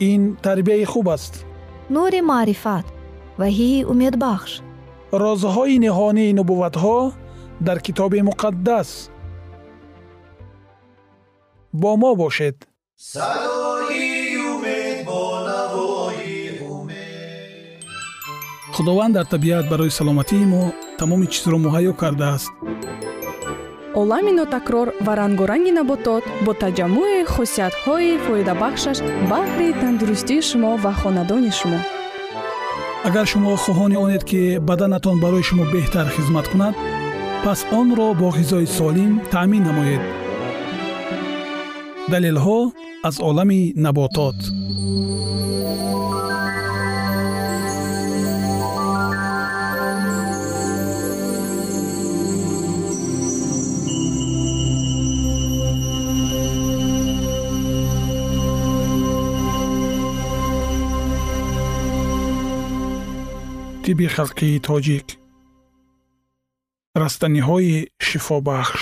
ин тарбияи хуб аст. Нури маърифат ваҳии умедбахш. Розҳои ниҳонии нубувватҳо дар китоби муқаддас. Бо мо бошед. Садои умед бо навои умед. Худованд дар табиат барои саломатии мо тамоми чизро муҳайё кардааст олами нотакрор ва рангоранги наботот бо таҷаммӯи хусусиятҳои фоидабахшаш баҳри тандурустии шумо ва хонадони шумо. Агар шумо хоҳони онед ки баданатон барои шумо беҳтар хизмат кунад пас онро бо ғизои солим таъмин намоед. Далелҳо аз олами наботот тиби халқии тоҷик. Растаниҳои шифобахш.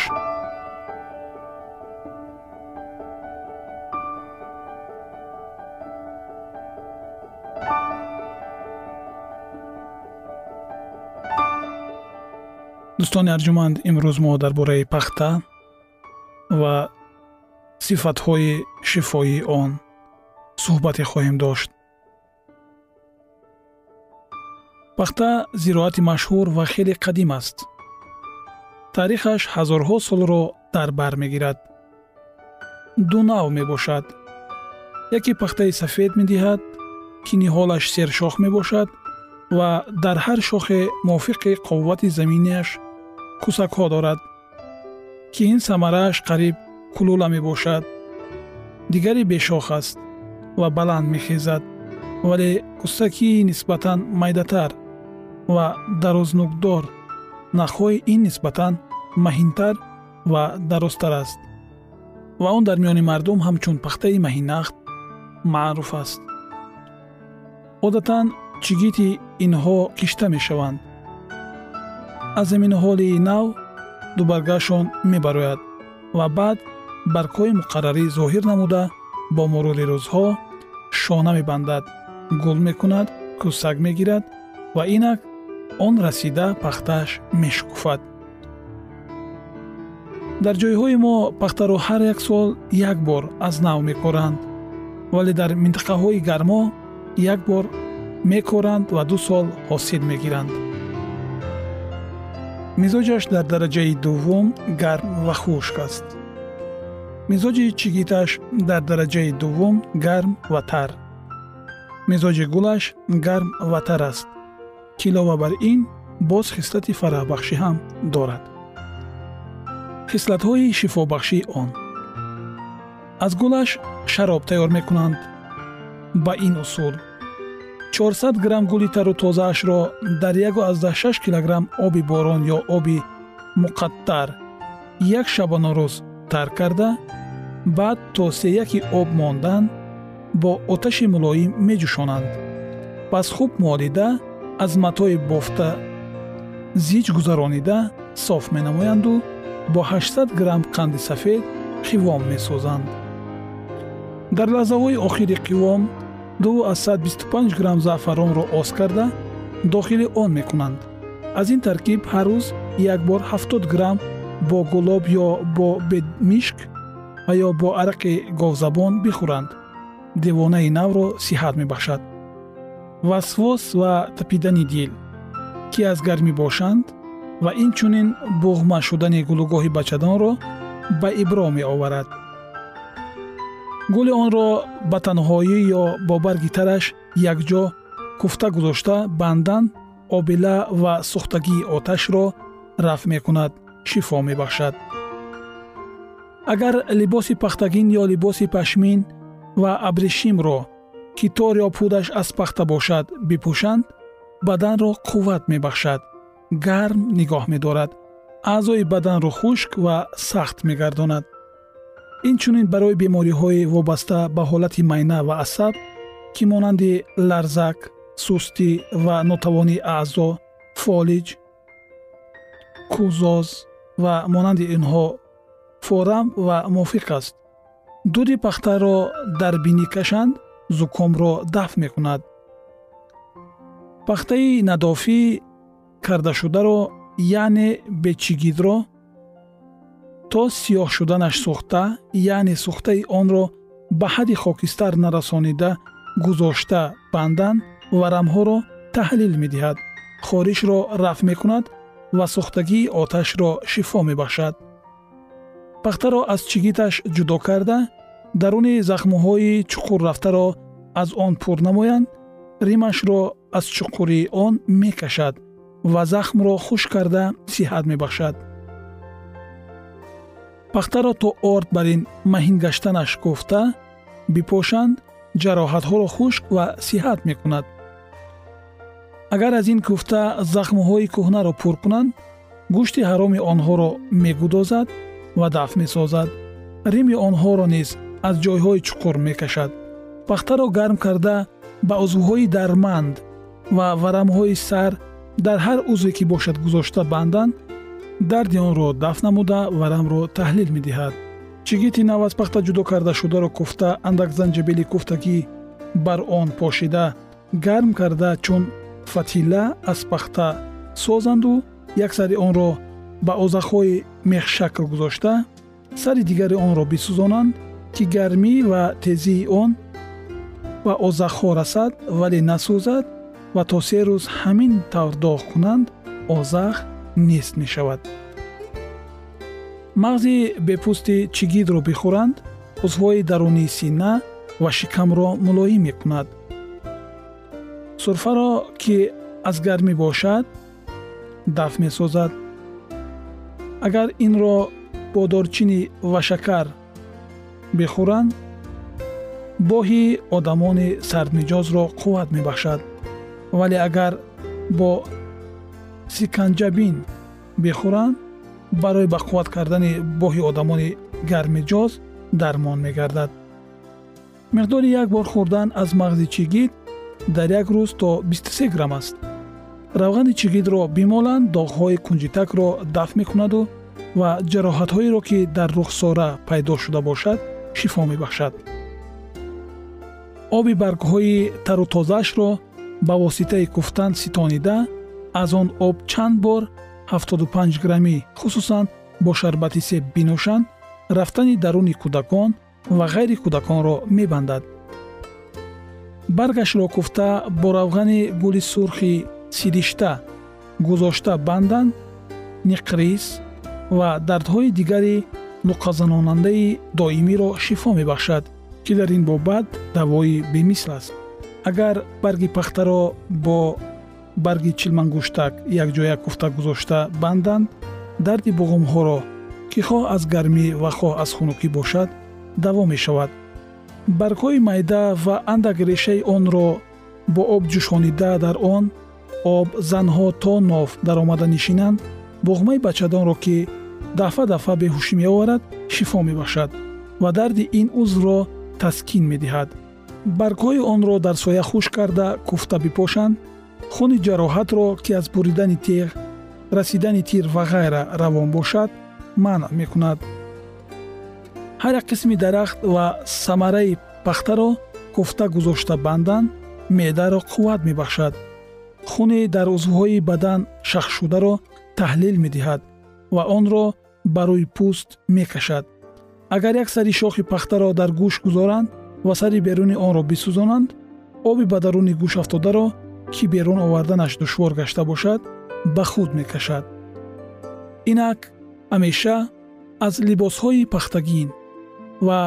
Дӯстони арҷуманд имрӯз мо дар бораи пахта ва сифатҳои шифоии он суҳбате хоҳем дошт пахта зироати машҳур ва хеле қадим аст. Таърихаш ҳазорҳо солро дар бар мегирад. Ду нав мебошад. Яке пахтаи сафед медиҳад ки ниҳолаш сершох мебошад ва дар ҳар шохе мувофиқи қуввати заминияш кӯсакҳо дорад ки ин самарааш қариб кулула мебошад. Дигаре бешох аст ва баланд мехезад вале кӯсакии нисбатан майдатар ва дарознӯкдор нахҳои ин нисбатан маҳинтар ва дарозтар аст. Ва он дар миёни мардум ҳамчун пахтаи маҳинахт маъруф аст. Одатан чигити инҳо кишта мешаванд. Аз заминҳоли нав дубаргашон мебарояд ва баъд баргҳои муқаррарӣ зоҳир намуда бо мурури рӯзҳо шона мебандад. Гул мекунад кӯсак мегирад ва инак он расида пахтааш мешукуфад. Дар ҷойҳои мо пахтаро ҳар як сол як бор аз нав мекоранд вале дар минтақаҳои гармо як бор мекоранд ва ду сол ҳосил мегиранд. Мизоҷаш дар дараҷаи дуввум гарм ва хушк аст. Мизоҷи чигиташ дар дараҷаи дуввум гарм ва тар. Мизоҷи гулаш гарм ва тар аст ки илова бар ин боз хислати фараҳбахшӣ ҳам дорад. Хислатҳои шифобахшии он. Аз гулаш шароб тайёр мекунанд. Ба ин усул 400 грамм гули тару тозаашро дар 16 килограмм оби борон ё оби муқаттар як шабонарӯз тар карда баъд то сеяки об мондан бо оташи мулоим меҷӯшонанд пас хуб молида аз матои бофта. Зич гузаронида соф менамоянду бо 800 грамм қанди сафед қивом месозанд. Дар лаҳзаҳои охири қивом 225 грамм заъфаронро оз карда дохили он мекунанд. Аз ин таркиб ҳар рӯз як бор 70 грамм бо гулоб ё бо бедмишк ва ё бо арақи говзабон бихӯранд. Девонаи навро сиҳат мебахшад васвос ва тапидани дил ки аз гармӣ бошанд ва инчунин буғма шудани гулугоҳи бачадонро ба ибро меоварад. гули онро ба танҳоӣ ё бо барги тараш якҷо куфта гузошта бандан обила ва сӯхтагии оташро рафъ мекунад шифо мебахшад. агар либоси пахтагин ё либоси пашмин ва абришимро ки тор ё пудаш аз пахта бошад бипӯшанд баданро қувват мебахшад гарм нигоҳ медорад аъзои баданро хушк ва сахт мегардонад. Инчунин барои бемориҳои вобаста ба ҳолати майна ва асаб ки монанди ларзак сустӣ ва нотавонии аъзо фолиҷ кӯзоз ва монанди инҳо форам ва мувофиқ аст. дуди пахтаро дар бинӣ кашанд зукомро дафт мекунад. Пахтаи надофӣ кардашударо яъне бечигидро то сиёҳ шуданаш сӯхта яъне сӯхтаи онро ба ҳадди хокистар нарасонида гузошта бандан варамҳоро таҳлил медиҳад. Хоришро рафъ мекунад ва сӯхтагии оташро шифо мебахшад. Пахтаро аз чигиташ ҷудо карда даруни захмҳои чуқуррафтаро аз он пур намоянд римашро аз чуқурии он мекашад ва захмро хушк карда сиҳат мебахшад. пахтаро то орд бар ин маҳин гаштанаш гуфта бипошанд ҷароҳатҳоро хушк ва сиҳат мекунад. агар аз ин куфта захмҳои кӯҳнаро пур кунанд гӯшти ҳароми онҳоро мегудозад ва дафт месозад. рими онҳоро низ аз ҷойҳои чуқур мекашад. Пахтаро гарм карда ба узвҳои дарманд ва варамҳои сар дар ҳар узве ки бошад гузошта банданд дарди онро дафт намуда варамро таҳлил медиҳад. Чигити нав аз пахта ҷудо кардашударо куфта андак занҷабили куфтагӣ бар он пошида. Гарм карда чун фатила аз пахта созанду як сари онро ба озахҳои мехшакл гузошта сари дигари онро бисӯзонанд ки гармӣ ва тезии он ба озахҳо расад вале насӯзад ва то се рӯз ҳамин тавр доғ кунанд озах нест мешавад. Мағзи бепӯсти чигидро бихӯранд? Узвҳои дарунии сина ва шикамро мулоим мекунад. Сурфаро ки аз гармӣ бошад дафт месозад. Агар инро бо дорчинӣ ва шакар бихӯранд боҳи одамони сардмиҷозро қувват мебахшад. Вале агар бо сиканҷабин бихӯранд барои ба қувват кардани боҳи одамони гармиҷоз дармон мегардад. Миқдори як бор хӯрдан аз мағзи чигит дар як рӯз то 23 грамм аст. Равғани чигитро бимоланд доғҳои кунҷитакро дафт мекунаду ва ҷароҳатҳоеро ки дар рухсора пайдо шуда бошад шифо мебахшад. Оби баргҳои тару тозаашро ба воситаи куфтан ситонида аз он об чанд бор 75 граммӣ хусусан бо шарбати себ бинӯшанд рафтани даруни кӯдакон ва ғайри кӯдаконро мебандад. Баргашро куфта бо равғани гули сурхи сидишта гузошта бандандниқрис ва дардҳои дигари нуққазанонандаи доимиро шифо мебахшад ки дар ин бобат давои бемисл аст. Агар барги пахтаро бо барги чилмангӯштак якҷоя куфта гузошта банданд дарди буғумҳоро ки хоҳ аз гармӣ ва хоҳ аз хунукӣ бошад даво мешавад. Баргҳои майда ва андак решаи онро бо об ҷӯшонида дар он об занҳо то нов даромада нишинанд буғмаи бачадонро ки дафъа дафъа беҳушӣ меоварад шифо мебахшад ва дарди ин узвро таскин медиҳад. Баргҳои онро дар соя хушк карда куфта бипошанд. Хуни ҷароҳатро ки аз буридани теғ расидани тир ва ғайра равон бошад манъ мекунад. Ҳар як қисми дарахт ва самараи пахтаро куфта гузошта бандан меъдаро қувват мебахшад. Хуни дар узвҳои бадан шахшшударо таҳлил медиҳад ва онро ба рӯи пӯст мекашад. Агар як сари шохи пахтаро дар гӯш гузоранд ва сари беруни онро бисӯзонанд оби ба даруни гӯш афтодаро ки берун оварданаш душвор гашта бошад ба худ мекашад. Инак ҳамеша аз либосҳои пахтагин ва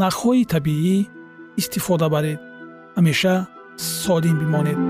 нахҳои табиӣ истифода баред. ҳамеша солим бимонед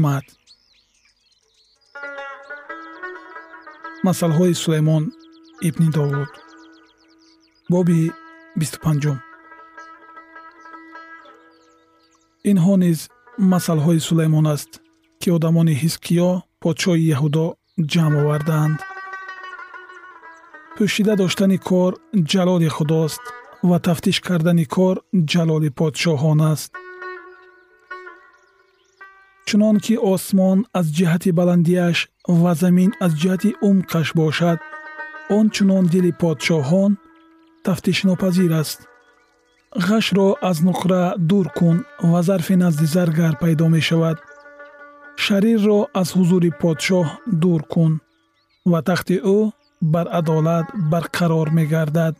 ҳикмат масъалҳои сулаймон ибни довуд боби бисту панҷум инҳо низ масъалҳои сулаймон аст ки одамони ҳизкиё подшоҳи яҳудо ҷамъ овардаанд пӯшида доштани кор ҷалоли худост ва тафтиш кардани кор ҷалоли подшоҳон аст чунон ки осмон аз ҷиҳати баландиаш ва замин аз ҷиҳати умқаш бошад он чунон дили подшоҳон тафтишнопазир аст. Ғашро аз нуқра дур кун ва зарфи назди заргар пайдо мешавад. Шарирро аз ҳузури подшоҳ дур кун ва тахти ӯ бар адолат барқарор мегардад.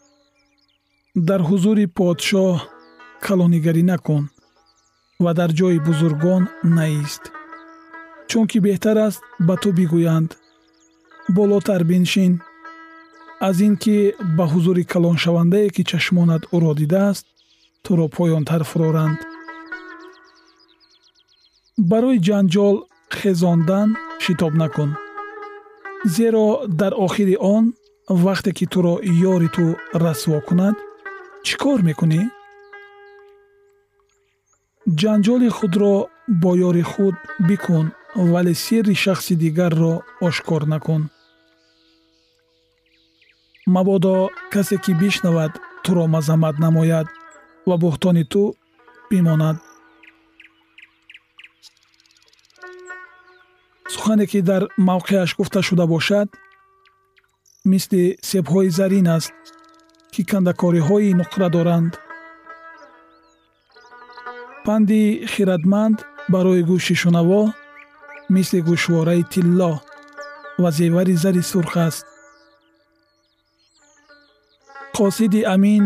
Дар ҳузури подшоҳ калонигарӣ накун ва дар ҷои бузургон наист. Чунки беҳтар аст ба ту бигӯянд. Болотар биншин. Аз ин ки ба ҳузури калоншавандае ки чашмонат ӯро дидааст туро поёнтар фуроранд. Барои ҷанҷол хезондан шитоб накун. Зеро дар охири он вақте ки туро ёри ту расво кунад чӣ кор мекунӣ ҷанҷоли худро бо ёри худ бикун вале сирри шахси дигарро ошкор накун. Мабодо касе ки бишнавад туро мазаммат намояд ва буҳтони ту бимонад. Сухане ки дар мавқеаш гуфта шуда бошад мисли себҳои зарин аст ки кандакориҳои нуқра доранд панди хиратманд барои гӯши шунаво мисли гӯшвораи тилло ва зевари зари сурх аст. Қосиди амин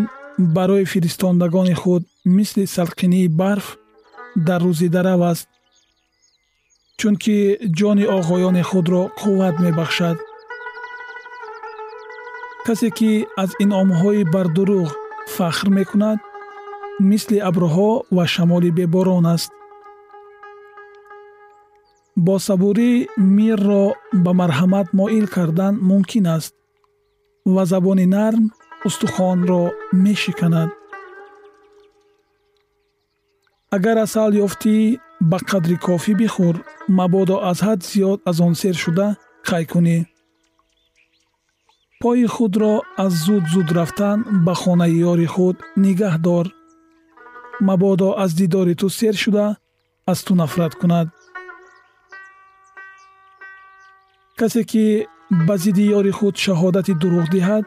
барои фиристондагони худ мисли салқинии барф дар рӯзи дарав аст чунки ҷони оғоёни худро қувват мебахшад. Касе ки аз инъомҳои бардурӯғ фахр мекунад мисли абрҳо ва шамоли беборон аст. Бо сабурӣ мирро ба марҳамат моил кардан мумкин аст ва забони нарм устухонро мешиканад. Агар асал ёфтӣ ба қадри кофӣ бихӯр мабодо аз ҳад зиёд аз он сер шуда қай кунӣ? Пои худро аз зуд зуд рафтан ба хонаи ёри худ нигаҳ дор мабодо аз дидори ту сер шуда аз ту нафрат кунад. Касе ки ба зидди ёри худ шаҳодати дурӯғ диҳад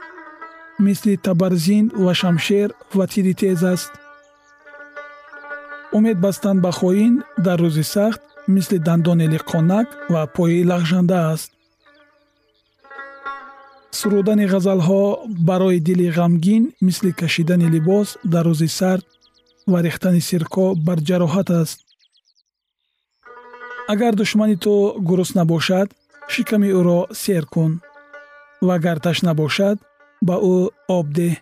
мисли табарзин ва шамшер ва тири тез аст. Умед бастан ба хоин дар рӯзи сахт мисли дандони лиқонак ва пои лағжанда аст. Сурудани ғазалҳо барои дили ғамгин мисли кашидани либос дар рӯзи сард ва рехтани сирко бар ҷароҳат аст. Агар душмани ту гурусна бошад шиками ӯро сер кун. Ва агар ташна бошад ба ӯ об деҳ.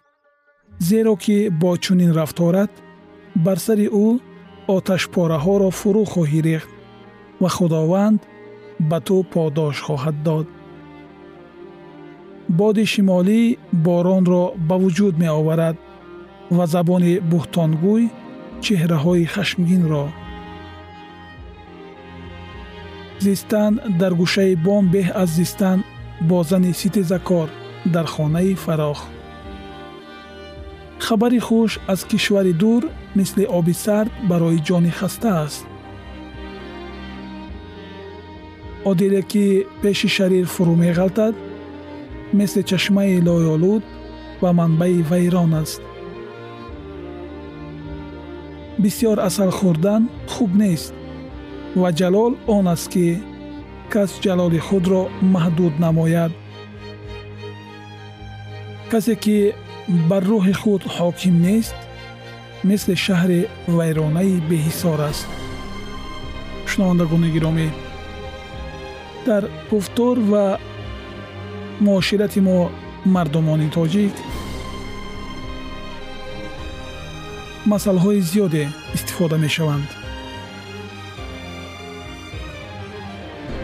Зеро ки бо чунин рафторат бар сари ӯ оташпораҳоро фурӯ хоҳӣ рехт ва худованд ба ту подош хоҳад дод. Боди шимолӣ боронро ба вуҷуд меоварад ва забони буҳтонгӯй чеҳраҳои хашмгинро. Зистан дар гӯшаи бом беҳ аз зистан бо зани ситезакор дар хонаи фарох. Хабари хуш аз кишвари дур мисли оби сард барои ҷони хаста аст. Одиле ки пеши шарир фурӯ меғалтад мисли чашмаи лоёлуд ва манбаи вайрон аст бисьёр асал хӯрдан хуб нест ва ҷалол он аст ки кас ҷалоли худро маҳдуд намояд. Касе ки бар рӯҳи худ ҳоким нест мисли шаҳри вайронаи беҳисор аст. Шунавандагони гиромӣ дар гуфтор ва муоширати мо мардумони тоҷик масъалаҳои зиёде истифода мешаванд.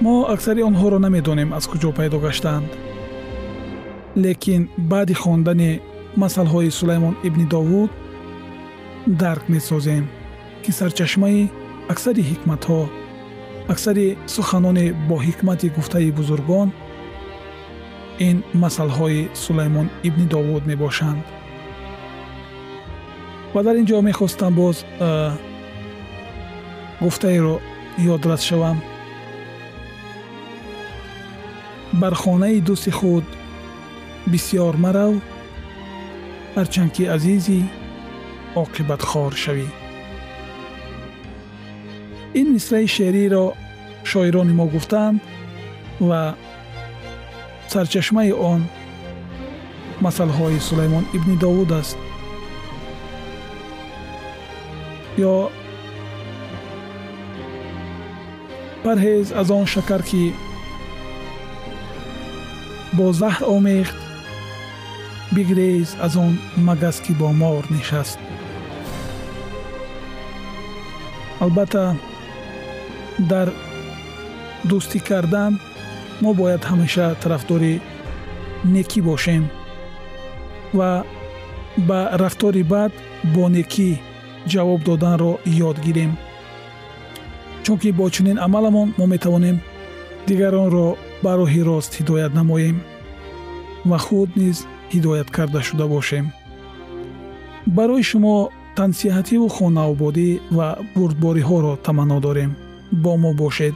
Мо аксари онҳоро намедонем аз куҷо пайдо гаштаанд. Лекин баъди хондани масъалаҳои сулаймон ибни довуд дарк месозем ки сарчашмаи аксари ҳикматҳо аксари суханони боҳикмати гуфтаи бузургон ин масъалаҳои сулаймон ибни довуд мебошанд ва дар ин ҷо мехостам боз гуфтаеро ёдрас шавам. Бар хонаи дӯсти худ бисьёр марав ҳарчанд ки азизи оқибатхор шавӣ. Ин мисраи шеъриро шоирони мо гуфтанд ва сарчашмаи он масъалаҳои сулаймон ибни довуд аст ё парҳез аз он шакар ки бо заҳр омехт бигрез аз он магаз ки бо мор нишаст. Албатта дар дӯстӣ кардан мо бояд ҳамеша тарафдори некӣ бошем ва ба рафтори бад бо некӣ ҷавоб доданро ёд гирем. Чунки бо чунин амаламон мо метавонем дигаронро ба роҳи рост ҳидоят намоем ва худ низ ҳидоят карда шуда бошем. Барои шумо тансиҳативу хонаободӣ ва бурдбориҳоро таманно дорем. Бо мо бошед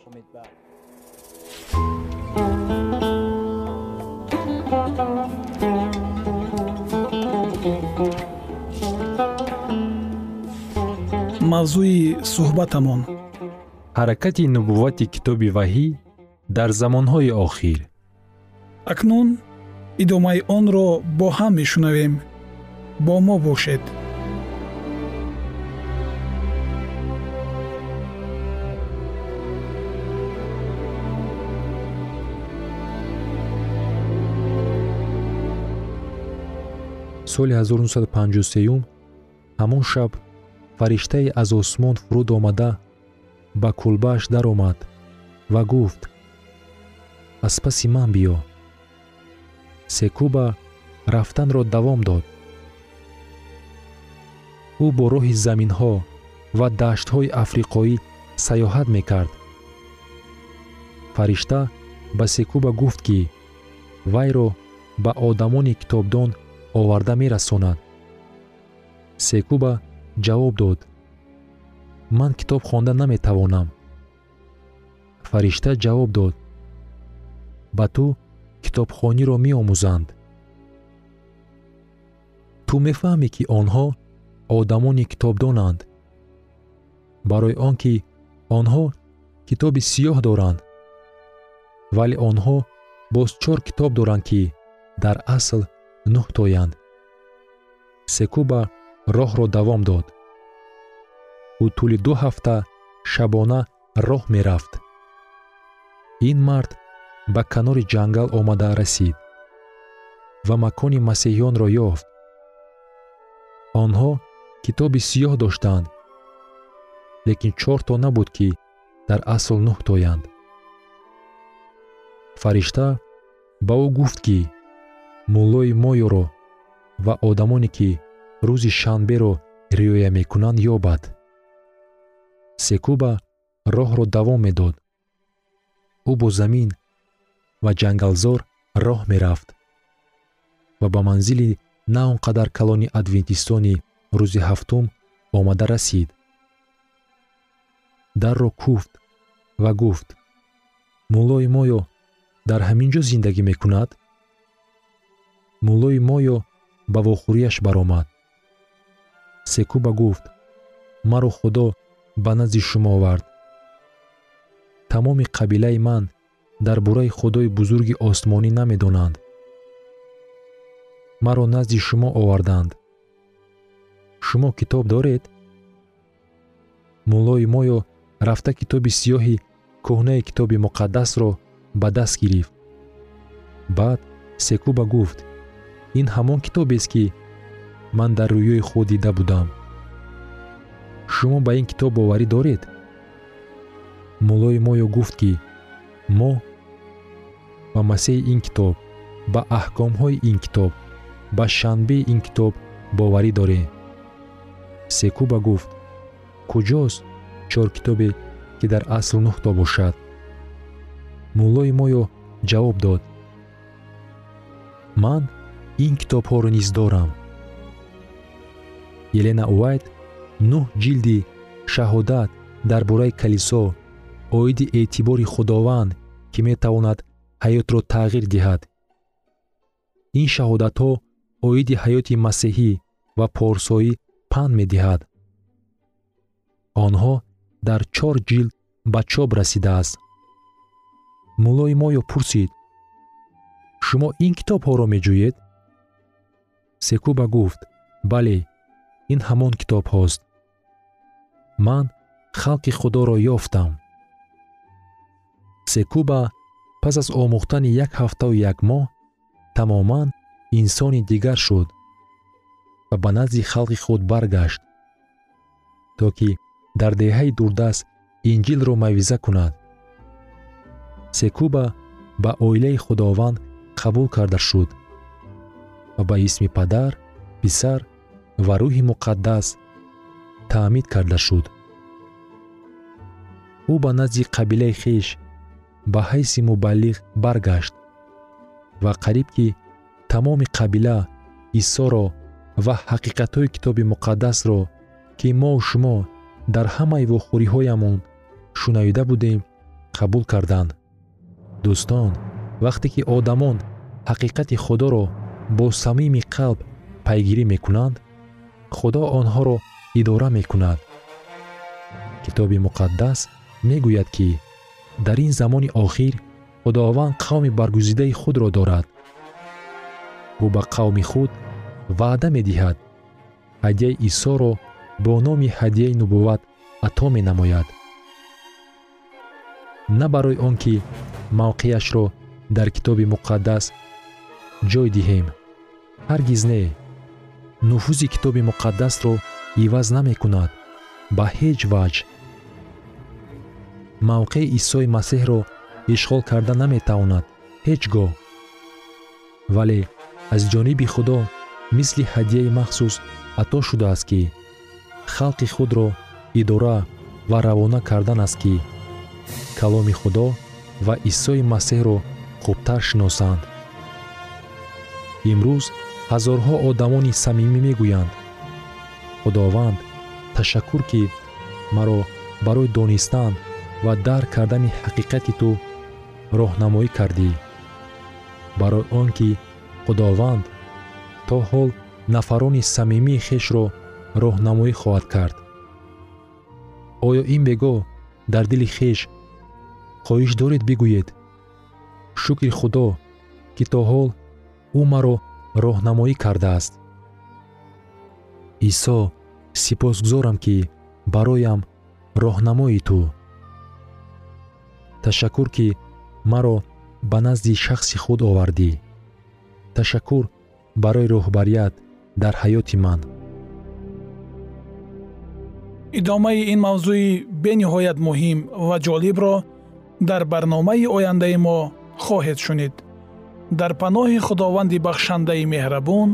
мавзӯи суҳбатамон. Ҳаракати нубуввати китоби ваҳӣ дар замонҳои охир. Акнун идомаи онро бо ҳам мешунавем. Бо мо бошед. Соли 1953 ҳамон шаб фариштае аз осмон фуруд омада ба кулбааш даромад ва гуфт аз паси ман биё секуба рафтанро давом дод. Ӯ бо роҳи заминҳо ва даштҳои африқоӣ сайёҳат мекард. Фаришта ба секуба гуфт ки вайро ба одамони китобдон оварда мерасонад. Секуба ҷавоб дод. Ман китоб хонда наметавонам фаришта ҷавоб дод. Ба ту китобхониро меомӯзанд ту мефаҳмӣ ки онҳо одамони китобдонанд. Барои он ки онҳо китоби сиёҳ доранд. Вале онҳо боз чор китоб доранд ки дар асл нӯҳ тоянд. Секуба роҳро давом дод. Ӯ тӯли ду ҳафта шабона роҳ мерафт. Ин мард ба канори ҷангал омада расид ва макони масеҳиёнро ёфт. Онҳо китоби сиёҳ доштанд лекин чорто набуд ки дар асл нӯҳ тоянд. Фаришта ба ӯ гуфт ки муллои моёро ва одамоне ки рӯзи шанберо риоя мекунанд ёбад. Секуба роҳро давом медод. Ӯ бо замин ва ҷангалзор роҳ мерафт ва ба манзили на он қадар калони адвентистони рӯзи ҳафтум омада расид. Дарро куфт ва гуфт муллои моё дар ҳамин ҷо зиндагӣ мекунад? Муллои моё ба вохӯрияш баромад секуба гуфт маро худо ба назди шумо овард. Тамоми қабилаи ман дар бораи худои бузурги осмонӣ намедонанд. Маро назди шумо оварданд. Шумо китоб доред? Муллои моё рафта китоби сиёҳи кӯҳнаи китоби муқаддасро ба даст гирифт. Баъд секуба гуфт ин ҳамон китобест ки ман дар рӯёи худ дида будам. Шумо ба ин китоб боварӣ доред? Муллои моё гуфт ки мо ба масеҳи ин китоб ба аҳкомҳои ин китоб ба шанбеи ин китоб боварӣ дорем секуба гуфт куҷост чор китобе ки дар асл нуҳто бошад? Муллои моё ҷавоб дод. Ман ин китобҳоро низ дорам елена уайт нӯҳ ҷилди шаҳодат дар бораи калисо оиди эътибори худованд ки метавонад ҳаётро тағйир диҳад. Ин шаҳодатҳо оиди ҳаёти масеҳӣ ва порсоӣ панд медиҳад. Онҳо дар чор ҷилд ба чоп расидааст. Муллои моё пурсид шумо ин китобҳоро меҷӯед? Секуба гуфт бале ин ҳамон китобҳост ман халқи худоро ёфтам. Секуба пас аз омӯхтани як ҳафтаву як моҳ тамоман инсони дигар шуд ва ба назди халқи худ баргашт то ки дар деҳаи дурдаст инҷилро мавъиза кунад. Секуба ба оилаи худованд қабул карда шуд ва ба исми падар писар ва рӯҳи муқаддас таъмид карда шуд. Ӯ ба назди қабилаи хеш ба ҳайси мубаллиғ баргашт ва қариб ки тамоми қабила исоро ва ҳақиқатҳои китоби муқаддасро ки мо шумо дар ҳамаи вохӯриҳоямон шунавида будем қабул карданд. Дӯстон вақте ки одамон ҳақиқати худоро бо самими қалб пайгирӣ мекунанд худо онҳоро идора мекунад. Китоби муқаддас мегӯяд ки дар ин замони охир худованд қавми баргузидаи худро дорад. Ӯ ба қавми худ ваъда медиҳад. Ҳадияи исоро бо номи ҳадияи нубувват ато менамояд. На барои он ки мавқеашро дар китоби муқаддас ҷой диҳем ҳаргиз не нуфузи китоби муқаддасро иваз намекунад. Ба ҳеҷ ваҷҳ мавқеи исои масеҳро ишғол карда наметавонад ҳеҷ гоҳ. Вале аз ҷониби худо мисли ҳадияи махсус ато шудааст ки халқи худро идора ва равона кардан аст ки каломи худо ва исои масеҳро хубтар шиносанд. Имрӯз ҳазорҳо одамони самимӣ мегӯянд. Худованд ташаккур ки маро барои донистан ва дарк кардани ҳақиқати ту роҳнамоӣ кардӣ. Барои он ки худованд то ҳол нафарони самимии хешро роҳнамоӣ хоҳад кард. Оё ин бегоҳ дар дили хеш хоҳиш доред бигӯед. Шукри худо ки то ҳол ӯ маро роҳнамоӣ кардааст. Исо сипосгузорам ки бароям роҳнамои ту. Ташаккур ки маро ба назди шахси худ овардӣ. Ташаккур барои роҳбарият дар ҳаёти ман. Идомаи ин мавзӯи бениҳоят муҳим ва ҷолибро дар барномаи ояндаи мо хоҳед шунид дар паноҳи худованди бахшандаи меҳрабон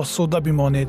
осуда бимонед